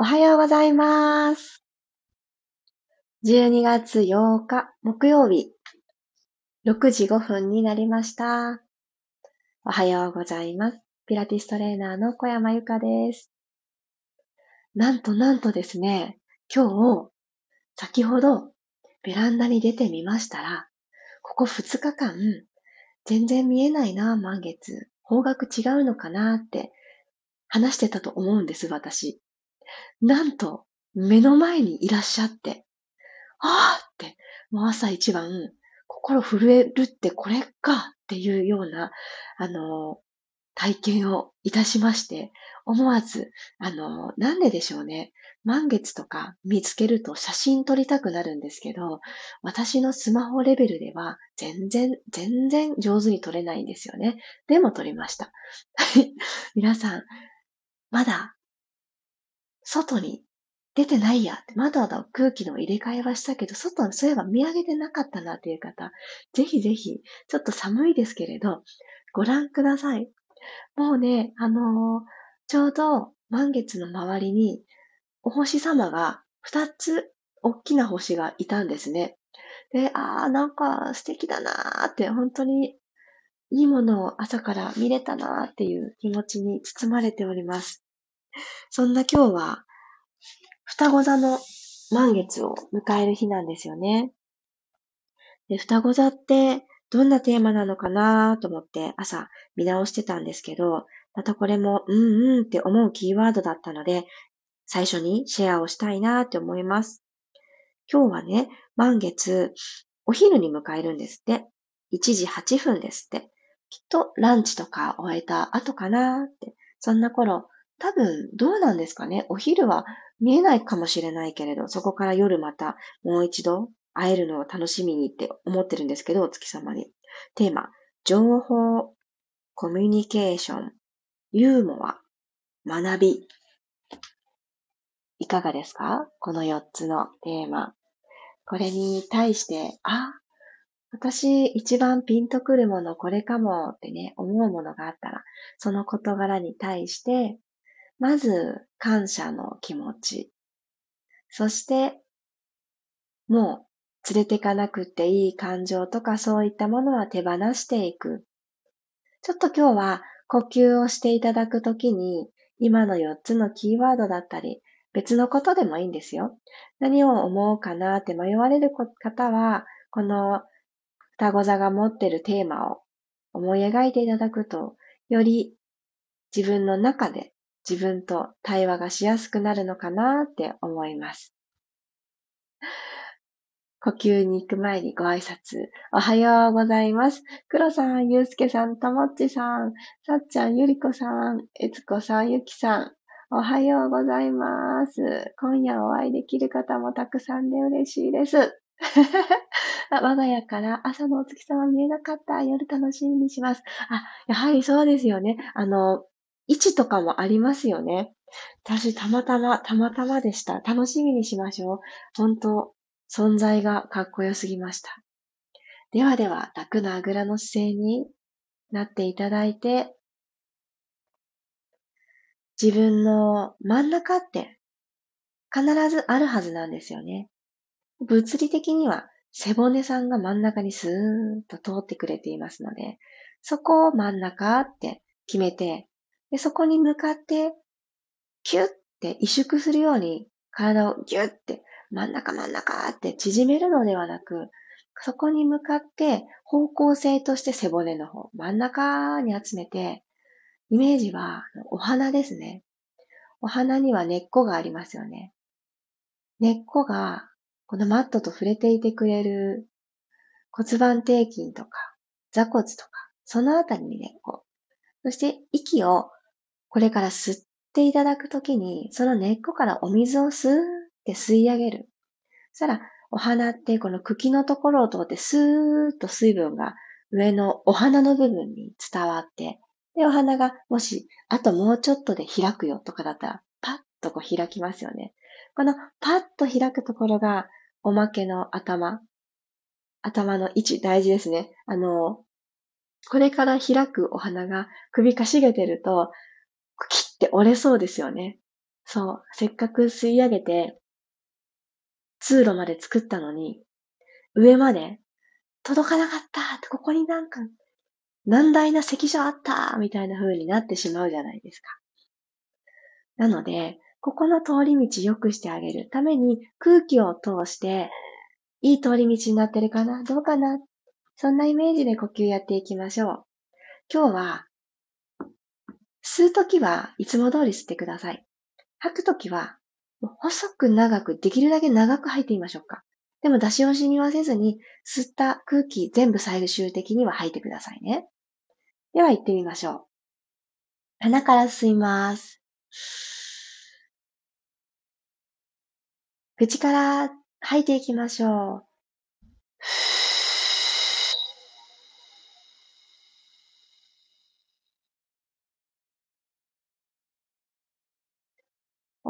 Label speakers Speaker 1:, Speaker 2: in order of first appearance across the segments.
Speaker 1: おはようございます。12月8日木曜日、6時5分になりました。おはようございます。ピラティストレーナーの小山由かです。なんとなんとですね、今日、先ほどベランダに出てみましたら、ここ2日間、全然見えないな、満月。方角違うのかなって話してたと思うんです、私。なんと、目の前にいらっしゃって、ああって、もう朝一番、心震えるってこれかっていうような、あの、体験をいたしまして、思わず、あの、なんででしょうね。満月とか見つけると写真撮りたくなるんですけど、私のスマホレベルでは全然、全然上手に撮れないんですよね。でも撮りました。は い皆さん、まだ外に出てないやって、まだまだ空気の入れ替えはしたけど、外にそういえば見上げてなかったなっていう方、ぜひぜひ、ちょっと寒いですけれど、ご覧ください。もうね、あのー、ちょうど満月の周りに、お星様が二つ大きな星がいたんですね。で、ああ、なんか素敵だなーって、本当にいいものを朝から見れたなーっていう気持ちに包まれております。そんな今日は、双子座の満月を迎える日なんですよね。で、双子座ってどんなテーマなのかなと思って朝見直してたんですけど、またこれもうんうんって思うキーワードだったので、最初にシェアをしたいなって思います。今日はね、満月、お昼に迎えるんですって。1時8分ですって。きっとランチとか終えた後かなって。そんな頃、多分、どうなんですかね。お昼は見えないかもしれないけれど、そこから夜またもう一度会えるのを楽しみにって思ってるんですけど、お月様に。テーマ、情報、コミュニケーション、ユーモア、学び。いかがですか？この4つのテーマ。これに対して、あ、私一番ピンとくるものこれかもってね、思うものがあったら、その事柄に対して、まず、感謝の気持ち。そして、もう、連れてかなくていい感情とかそういったものは手放していく。ちょっと今日は呼吸をしていただくときに、今の4つのキーワードだったり、別のことでもいいんですよ。何を思うかなって迷われる方は、この双子座が持ってるテーマを思い描いていただくと、より自分の中で自分と対話がしやすくなるのかなって思います。呼吸に行く前にご挨拶。おはようございます。黒さん、ゆうすけさん、ともっちさん、さっちゃん、ゆりこさん、えつこさん、ゆきさん。おはようございます。今夜お会いできる方もたくさんで嬉しいです。我が家から朝のお月様見えなかった。夜楽しみにします。あ、やはりそうですよね。あの、位置とかもありますよね。私、たまたま、たまたまでした。楽しみにしましょう。本当存在がかっこよすぎました。ではでは、楽なあぐらの姿勢になっていただいて、自分の真ん中って必ずあるはずなんですよね。物理的には背骨さんが真ん中にスーンと通ってくれていますので、そこを真ん中って決めてで、そこに向かって、キュッて萎縮するように体をギュッて真ん中真ん中って縮めるのではなく、そこに向かって方向性として背骨の方、真ん中に集めて、イメージはお花ですね。お花には根っこがありますよね。根っこがこのマットと触れていてくれる骨盤底筋とか座骨とか、そのあたりに根っこ。そして息をこれから吸っていただくときに、その根っこからお水をスーって吸い上げる。そしたら、お花ってこの茎のところを通ってスーッと水分が上のお花の部分に伝わって、で、お花がもし、あともうちょっとで開くよとかだったら、パッとこう開きますよね。このパッと開くところが、おまけの頭。頭の位置大事ですね。あの、これから開くお花が首かしげてると、切って折れそうですよね。そう、せっかく吸い上げて、通路まで作ったのに、上まで届かなかったってここになんか難題な石所あったみたいな風になってしまうじゃないですか。なので、ここの通り道良くしてあげるために空気を通して、いい通り道になってるかな？どうかな？そんなイメージで呼吸やっていきましょう。今日は、吸うときはいつも通り吸ってください。吐くときは、細く長く、できるだけ長く吐いてみましょうか。でも出し惜しみはせずに、吸った空気全部最終的には吐いてくださいね。では行ってみましょう。鼻から吸います。口から吐いていきましょう。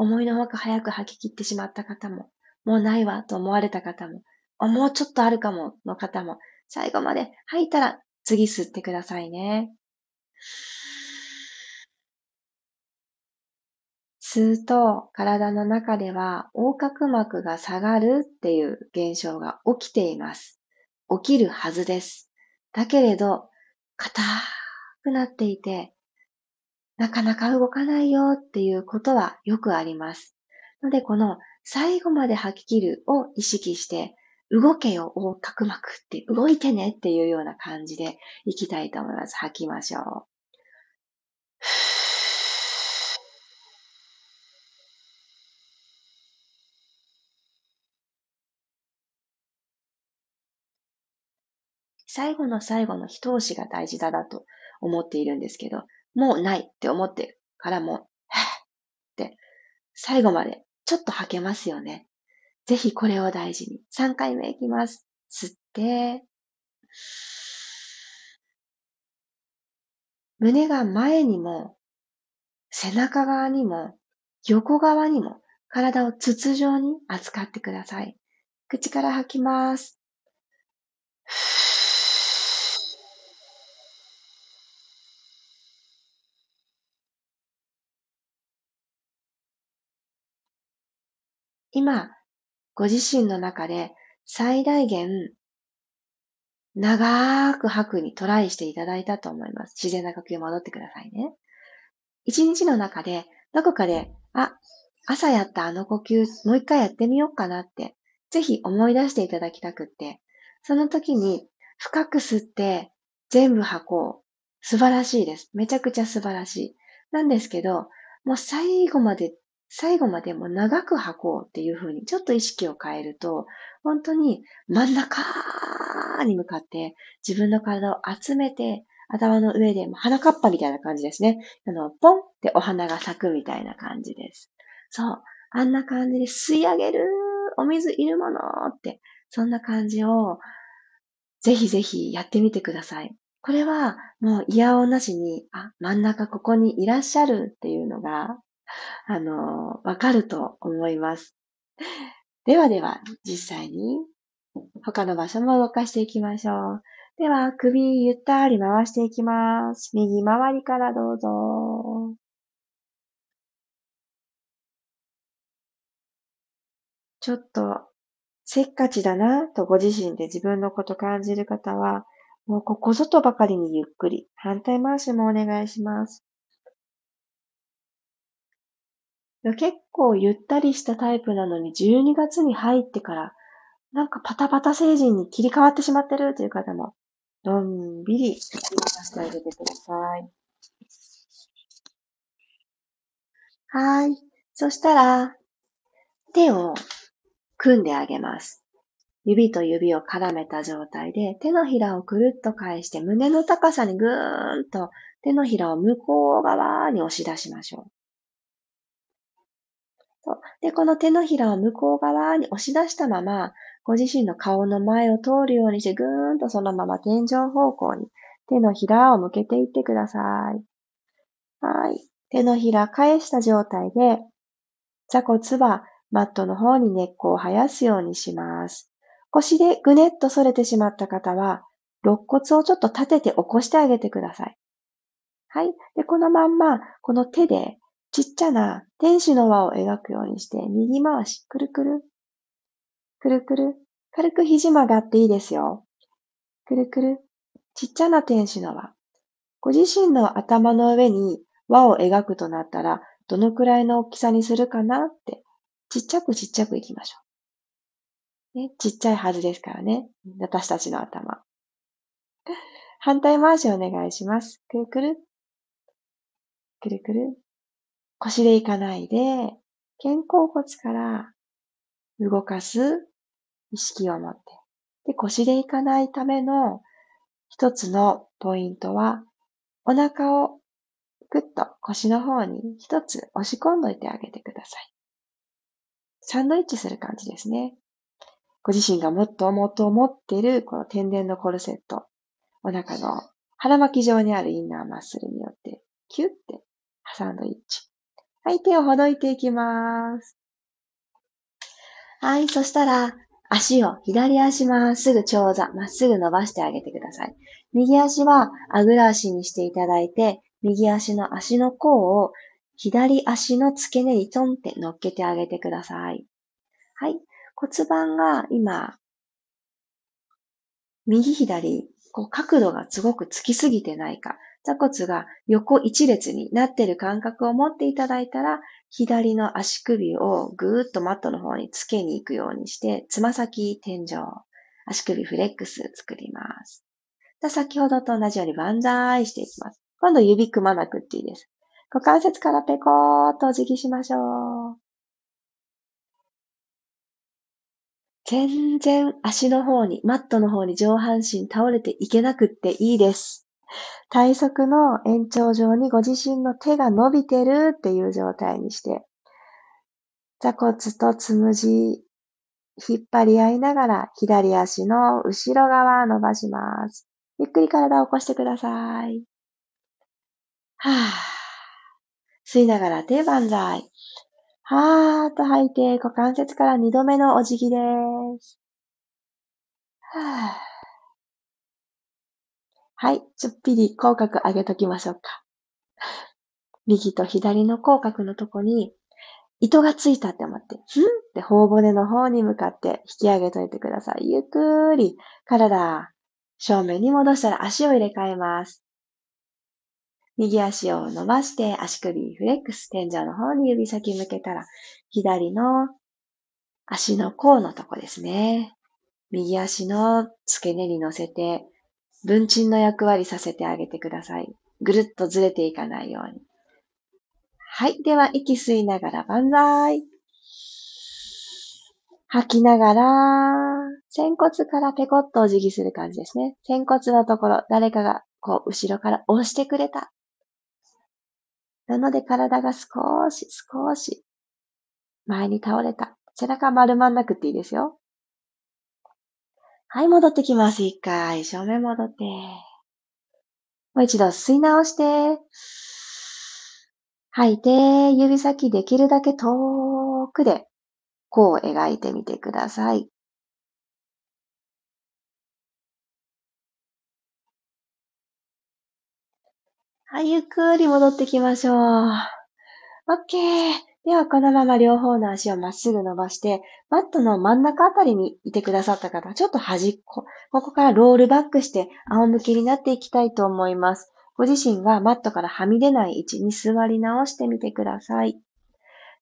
Speaker 1: 思いのほか早く吐き切ってしまった方も、もうないわと思われた方も、もうちょっとあるかもの方も、最後まで吐いたら次吸ってくださいね。吸うと体の中では横隔膜が下がるっていう現象が起きています。起きるはずです。だけれど、硬くなっていて、なかなか動かないよっていうことはよくあります。ので、この最後まで吐き切るを意識して、動けよ、横隔膜って動いてねっていうような感じでいきたいと思います。吐きましょう。最後の最後の一押しが大事だなと思っているんですけど、もうないって思ってるからもう、はぁって最後までちょっと吐けますよね。ぜひこれを大事に。3回目いきます。吸って、胸が前にも、背中側にも、横側にも、体を筒状に扱ってください。口から吐きます。今、ご自身の中で最大限長く吐くにトライしていただいたと思います。自然な呼吸戻ってくださいね。一日の中でどこかで、あ、朝やったあの呼吸もう一回やってみようかなって、ぜひ思い出していただきたくって、その時に深く吸って全部吐こう。素晴らしいです。めちゃくちゃ素晴らしい。なんですけど、もう最後まで最後までも長く吐こうっていう風にちょっと意識を変えると、本当に真ん中に向かって自分の体を集めて、頭の上で花かっぱみたいな感じですね。あの、ポンってお花が咲くみたいな感じです。そう。あんな感じで吸い上げるお水いるものって、そんな感じをぜひぜひやってみてください。これはもう嫌おなしに、あ、真ん中ここにいらっしゃるっていうのがあの、わかると思います。ではでは、実際に他の場所も動かしていきましょう。では、首ゆったり回していきます。右回りからどうぞ。ちょっと、せっかちだなとご自身で自分のこと感じる方は、もうここぞとばかりにゆっくり反対回しもお願いします。結構ゆったりしたタイプなのに12月に入ってからなんかパタパタ成人に切り替わってしまってるという方ものんびりさしてあげてください。はい。そしたら手を組んであげます。指と指を絡めた状態で手のひらをくるっと返して胸の高さにぐーんと手のひらを向こう側に押し出しましょう。で、この手のひらを向こう側に押し出したまま、ご自身の顔の前を通るようにしてぐーんとそのまま天井方向に手のひらを向けていってください。はい。手のひら返した状態で、座骨はマットの方に根っこを生やすようにします。腰でぐねっと反れてしまった方は、肋骨をちょっと立てて起こしてあげてください。はい。で、このまんま、この手でちっちゃな天使の輪を描くようにして、右回し、くるくる、くるくる、軽く肘曲がっていいですよ。くるくる、ちっちゃな天使の輪。ご自身の頭の上に輪を描くとなったら、どのくらいの大きさにするかなって、ちっちゃくちっちゃくいきましょう。ね、ちっちゃいはずですからね。私たちの頭。反対回しお願いします。くるくる。くるくる。腰でいかないで、肩甲骨から動かす意識を持って。で、腰でいかないための一つのポイントは、お腹をぐっと腰の方に一つ押し込んどいてあげてください。サンドイッチする感じですね。ご自身がもっともっと持っているこの天然のコルセット。お腹の腹巻き状にあるインナーマッスルによって、キュッてサンドイッチ。はい、手をほどいていきます。はい、そしたら、足を左足まっすぐ長座、まっすぐ伸ばしてあげてください。右足はあぐら足にしていただいて、右足の足の甲を左足の付け根にトンって乗っけてあげてください。はい。骨盤が今、右左こう角度がすごくつきすぎてないか、座骨が横一列になっている感覚を持っていただいたら、左の足首をぐーっとマットの方につけに行くようにして、つま先天井、足首フレックス作ります。先ほどと同じように万歳していきます。今度指組まなくっていいです。股関節からペコーっとお辞儀しましょう。全然足の方に、マットの方に上半身倒れていけなくっていいです。体側の延長上にご自身の手が伸びてるっていう状態にして、座骨とつむじ引っ張り合いながら左足の後ろ側伸ばします。ゆっくり体を起こしてください。はぁ。吸いながら手万歳。はーっと吐いて、股関節から二度目のお辞儀です。はぁはい、ちょっぴり口角上げときましょうか。右と左の口角のとこに糸がついたって思って、んって頬骨の方に向かって引き上げといてください。ゆっくり体正面に戻したら足を入れ替えます。右足を伸ばして足首フレックス、天井の方に指先向けたら、左の足の甲のとこですね。右足の付け根に乗せて、文鎮の役割させてあげてください。ぐるっとずれていかないように。はい。では、息吸いながら万歳。吐きながら、仙骨からペコッとお辞儀する感じですね。仙骨のところ、誰かがこう、後ろから押してくれた。なので体が少し少し前に倒れた。背中丸まんなくていいですよ。はい、戻ってきます。一回、正面戻って。もう一度吸い直して、吐いて、指先できるだけ遠くで、こう描いてみてください。はい、ゆっくり戻ってきましょう。OK。では、このまま両方の足をまっすぐ伸ばして、マットの真ん中あたりにいてくださった方、ちょっと端っこ、ここからロールバックして仰向けになっていきたいと思います。ご自身がマットからはみ出ない位置に座り直してみてください。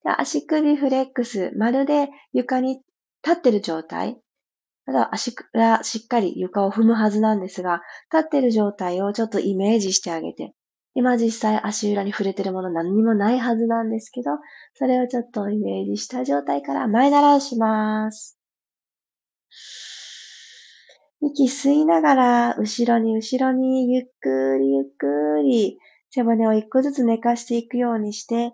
Speaker 1: 足首フレックス、まるで床に立ってる状態。ただ足がしっかり床を踏むはずなんですが、立ってる状態をちょっとイメージしてあげて、今実際足裏に触れてるもの何にもないはずなんですけど、それをちょっとイメージした状態から前習いします。息吸いながら、後ろに後ろにゆっくりゆっくり背骨を一個ずつ寝かしていくようにして、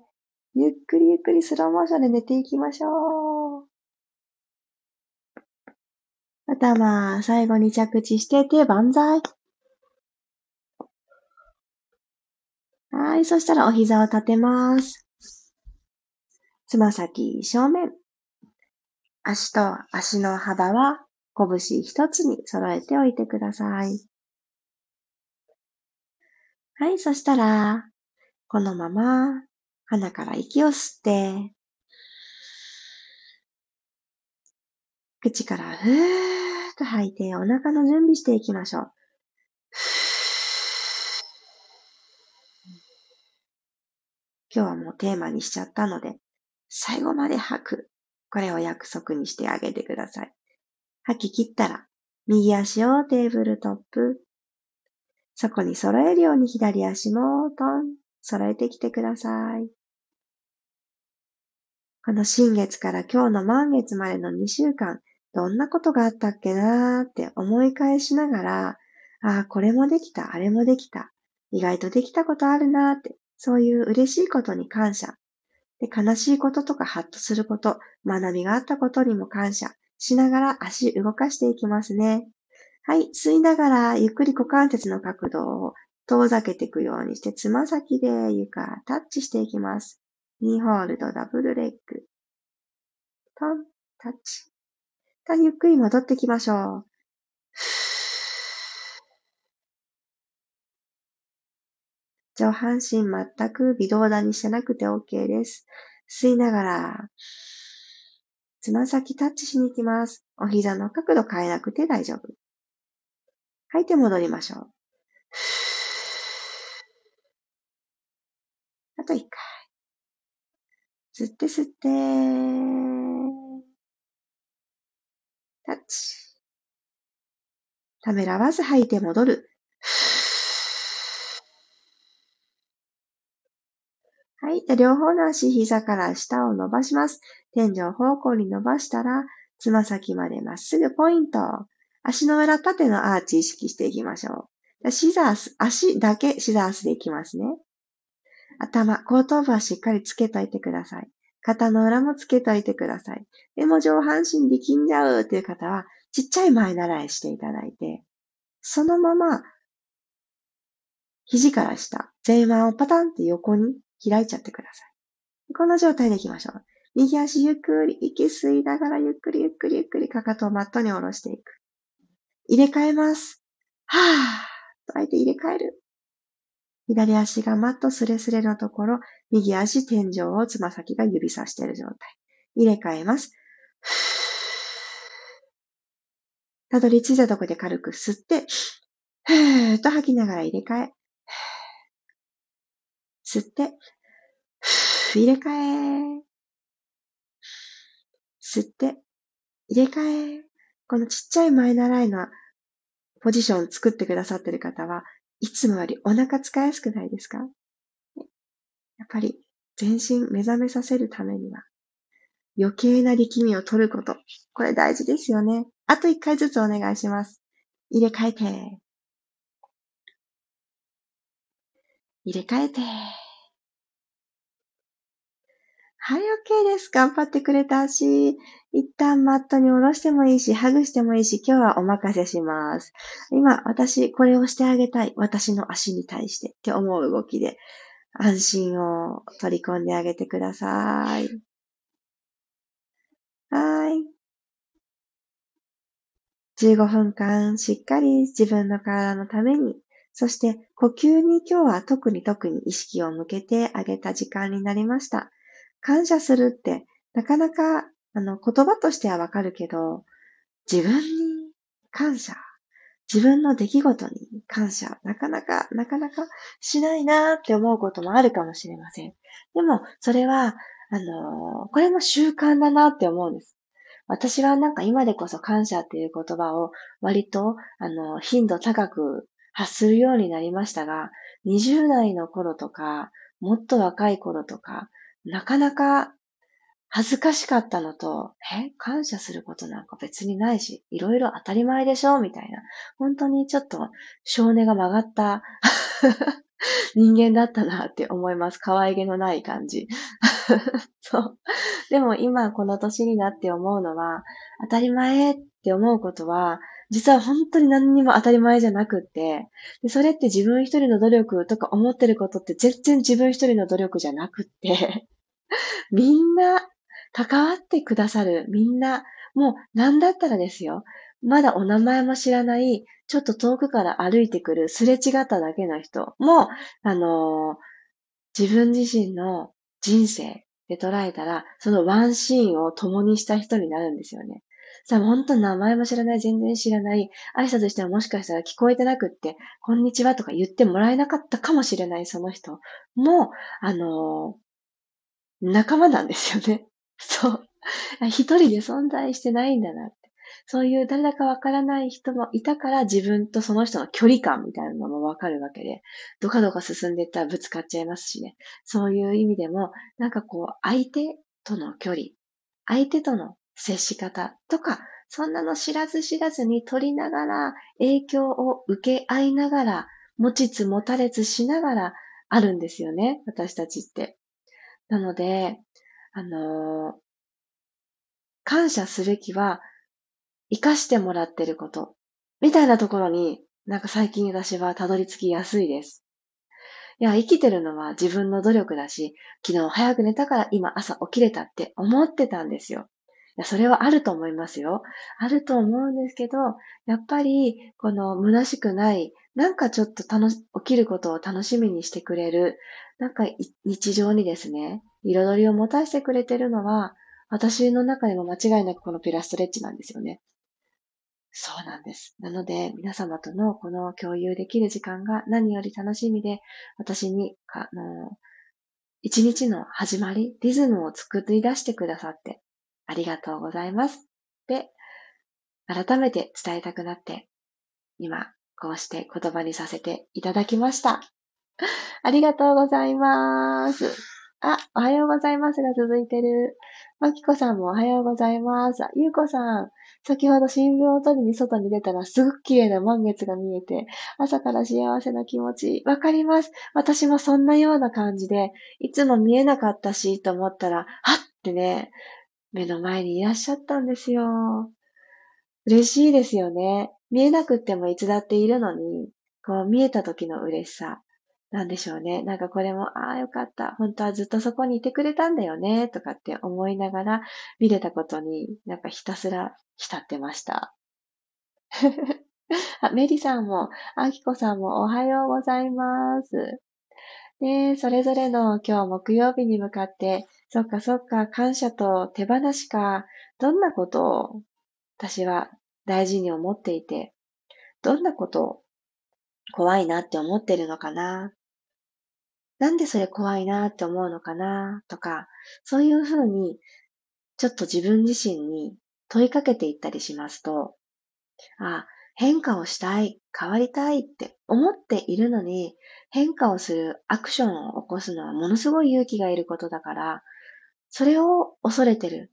Speaker 1: ゆっくりゆっくりスローモーションで寝ていきましょう。頭、最後に着地して手万歳。はい。そしたらお膝を立てます。つま先正面。足と足の幅は拳一つに揃えておいてください。はい。そしたら、このまま鼻から息を吸って、口からふーっと吐いてお腹の準備していきましょう。今日はもうテーマにしちゃったので、最後まで吐く。これを約束にしてあげてください。吐き切ったら、右足をテーブルトップ。そこに揃えるように左足もトン、揃えてきてください。この新月から今日の満月までの2週間、どんなことがあったっけなーって思い返しながら、ああ、これもできた、あれもできた、意外とできたことあるなーって、そういう嬉しいことに感謝。で、悲しいこととかハッとすること、学びがあったことにも感謝しながら足動かしていきますね。はい、吸いながらゆっくり股関節の角度を遠ざけていくようにして、つま先で床タッチしていきます。ニーホールド、ダブルレッグ。トン、タッチ。ゆっくり戻ってきましょう。上半身全く微動だにしなくて OK です。吸いながら、つま先タッチしに行きます。お膝の角度変えなくて大丈夫。吐いて戻りましょう。あと一回。吸って吸って、タッチ。ためらわず吐いて戻る。はい。両方の足、膝から下を伸ばします。天井方向に伸ばしたら、つま先までまっすぐポイント。足の裏縦のアーチ意識していきましょう。シザース、足だけシザースでいきますね。頭、後頭部はしっかりつけといてください。肩の裏もつけといてください。でも上半身力んじゃうっていう方は、ちっちゃい前習いしていただいて、そのまま、肘から下、前腕をパタンって横に開いちゃってください。この状態でいきましょう。右足ゆっくり息吸いながらゆっくりゆっくりゆっくりかかとをマットに下ろしていく。入れ替えます。はぁーと相手入れ替える。左足がマットスレスレのところ、右足天井をつま先が指さしている状態。入れ替えます。たどり着いたところで軽く吸って、ふーっと吐きながら入れ替え。吸って、入れ替え。吸って、入れ替え。このちっちゃい前習いのポジション作ってくださってる方は、いつもよりお腹使いやすくないですか？やっぱり全身目覚めさせるためには、余計な力みを取ること。これ大事ですよね。あと一回ずつお願いします。入れ替えて。入れ替えて。はい、OK です。頑張ってくれたし、一旦マットに下ろしてもいいし、ハグしてもいいし、今日はお任せします。今、私、これをしてあげたい。私の足に対してって思う動きで、安心を取り込んであげてください。はい。15分間しっかり自分の体のために、そして呼吸に今日は特に特に意識を向けてあげた時間になりました。感謝するって、なかなか、あの、言葉としてはわかるけど、自分に感謝、自分の出来事に感謝、なかなか、なかなかしないなって思うこともあるかもしれません。でも、それは、あの、これも習慣だなって思うんです。私はなんか今でこそ感謝っていう言葉を割と、あの、頻度高く発するようになりましたが、20代の頃とか、もっと若い頃とか、なかなか恥ずかしかったのと、え、感謝することなんか別にないし、いろいろ当たり前でしょみたいな。本当にちょっと少年が曲がった 人間だったなって思います。可愛げのない感じ。そう。でも今この年になって思うのは、当たり前って思うことは、実は本当に何にも当たり前じゃなくって、でそれって自分一人の努力とか思ってることって全然自分一人の努力じゃなくって、みんな関わってくださる、みんな、もう何だったらですよ。まだお名前も知らない、ちょっと遠くから歩いてくる、すれ違っただけの人も、あのー、自分自身の人生で捉えたら、そのワンシーンを共にした人になるんですよね。さあ、本当名前も知らない、全然知らない、挨拶してももしかしたら聞こえてなくって、こんにちはとか言ってもらえなかったかもしれないその人も、あのー、仲間なんですよね。そう。一人で存在してないんだなって。そういう誰だかわからない人もいたから自分とその人の距離感みたいなのもわかるわけで、どかどか進んでいったらぶつかっちゃいますしね。そういう意味でも、なんかこう、相手との距離、相手との接し方とか、そんなの知らず知らずに取りながら、影響を受け合いながら、持ちつ持たれつしながらあるんですよね、私たちって。なので、あのー、感謝すべきは、生かしてもらってること、みたいなところに、なんか最近私はたどり着きやすいです。いや、生きてるのは自分の努力だし、昨日早く寝たから今朝起きれたって思ってたんですよ。いや、それはあると思いますよ。あると思うんですけど、やっぱり、この虚しくない、なんかちょっと楽し、起きることを楽しみにしてくれる、なんか日常にですね、彩りを持たせてくれてるのは、私の中でも間違いなくこのピラストレッチなんですよね。そうなんです。なので、皆様とのこの共有できる時間が何より楽しみで、私に、あの、一日の始まり、リズムを作り出してくださって、ありがとうございます。で、改めて伝えたくなって、今、こうして言葉にさせていただきました。ありがとうございます。あ、おはようございますが続いてる。まきこさんもおはようございます。ゆうこさん、先ほど新聞を取りに外に出たらすごく綺麗な満月が見えて、朝から幸せな気持ち、わかります。私もそんなような感じで、いつも見えなかったし、と思ったら、はってね、目の前にいらっしゃったんですよ。嬉しいですよね。見えなくってもいつだっているのに、こう見えた時の嬉しさ。なんでしょうね。なんかこれも、ああ、よかった。本当はずっとそこにいてくれたんだよね。とかって思いながら見れたことに、なんかひたすら浸ってました。あ、メリさんも、アキコさんもおはようございます。で、それぞれの今日木曜日に向かって、そっかそっか、感謝と手放しか、どんなことを私は大事に思っていて、どんなことを怖いなって思ってるのかな？なんでそれ怖いなって思うのかな？とか、そういうふうに、ちょっと自分自身に問いかけていったりしますと、あ、変化をしたい、変わりたいって思っているのに、変化をするアクションを起こすのはものすごい勇気がいることだから、それを恐れてる。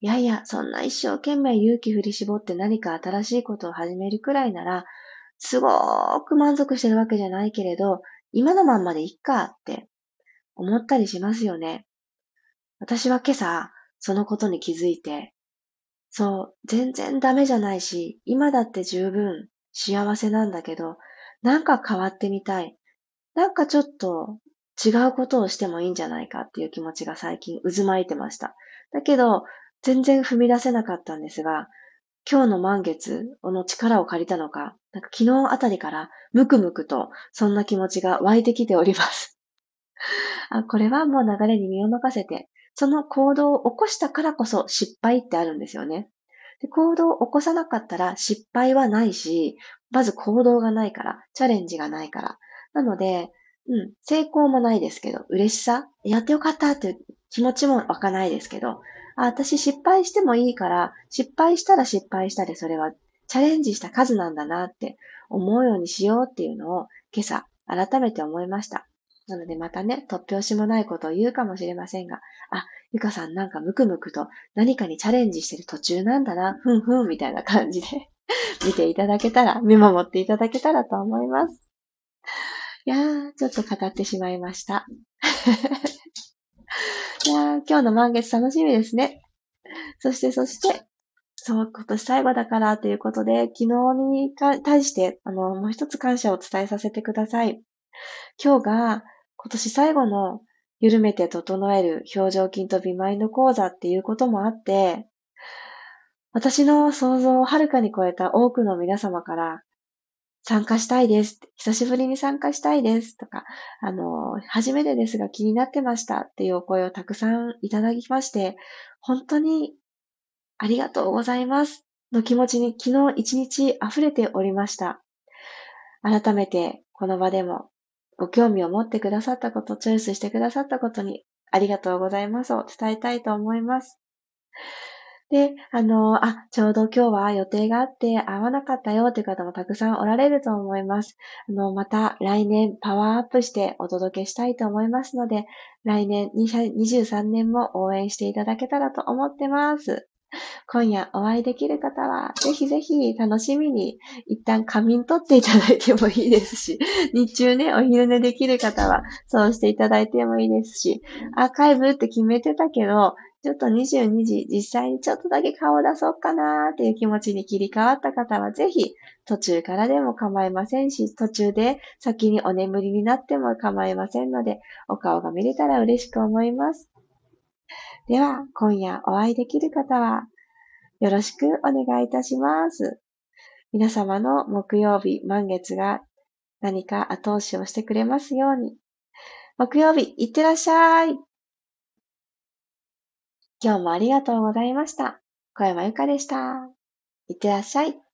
Speaker 1: いやいや、そんな一生懸命勇気振り絞って何か新しいことを始めるくらいなら、すごーく満足してるわけじゃないけれど、今のまんまでいっかって思ったりしますよね。私は今朝、そのことに気づいて、そう、全然ダメじゃないし、今だって十分幸せなんだけど、なんか変わってみたい。なんかちょっと違うことをしてもいいんじゃないかっていう気持ちが最近渦巻いてました。だけど、全然踏み出せなかったんですが、今日の満月の力を借りたのか、なんか昨日あたりからムクムクとそんな気持ちが湧いてきております。あこれはもう流れに身を任せて、その行動を起こしたからこそ失敗ってあるんですよね。で行動を起こさなかったら失敗はないし、まず行動がないから、チャレンジがないから。なので、うん、成功もないですけど、嬉しさ、やってよかったっていう気持ちも湧かないですけど、あ、私失敗してもいいから、失敗したら失敗したでそれはチャレンジした数なんだなって思うようにしようっていうのを今朝改めて思いました。なのでまたね、突拍子もないことを言うかもしれませんが、あ、ゆかさんなんかムクムクと何かにチャレンジしてる途中なんだな、ふんふんみたいな感じで 見ていただけたら、見守っていただけたらと思います。いやー、ちょっと語ってしまいました。いや、今日の満月楽しみですね。そして、そして、そう、今年最後だからということで、昨日に対して、あの、もう一つ感謝を伝えさせてください。今日が今年最後の緩めて整える表情筋とビマインド講座っていうこともあって、私の想像をはるかに超えた多くの皆様から参加したいです。久しぶりに参加したいです。とか、あの、初めてですが気になってましたっていうお声をたくさんいただきまして、本当にありがとうございますの気持ちに昨日一日溢れておりました。改めてこの場でもご興味を持ってくださったこと、チョイスしてくださったことにありがとうございますを伝えたいと思います。で、あの、あ、ちょうど今日は予定があって会わなかったよという方もたくさんおられると思います。あの、また来年パワーアップしてお届けしたいと思いますので、来年2023年も応援していただけたらと思ってます。今夜お会いできる方は、ぜひぜひ楽しみに一旦仮眠取っていただいてもいいですし、日中ね、お昼寝できる方はそうしていただいてもいいですし、アーカイブって決めてたけど、ちょっと22時、実際にちょっとだけ顔を出そうかなーっていう気持ちに切り替わった方は、ぜひ途中からでも構いませんし、途中で先にお眠りになっても構いませんので、お顔が見れたら嬉しく思います。では、今夜お会いできる方は、よろしくお願いいたします。皆様の木曜日、満月が何か後押しをしてくれますように。木曜日、いってらっしゃい。今日もありがとうございました。小山由かでした。いってらっしゃい。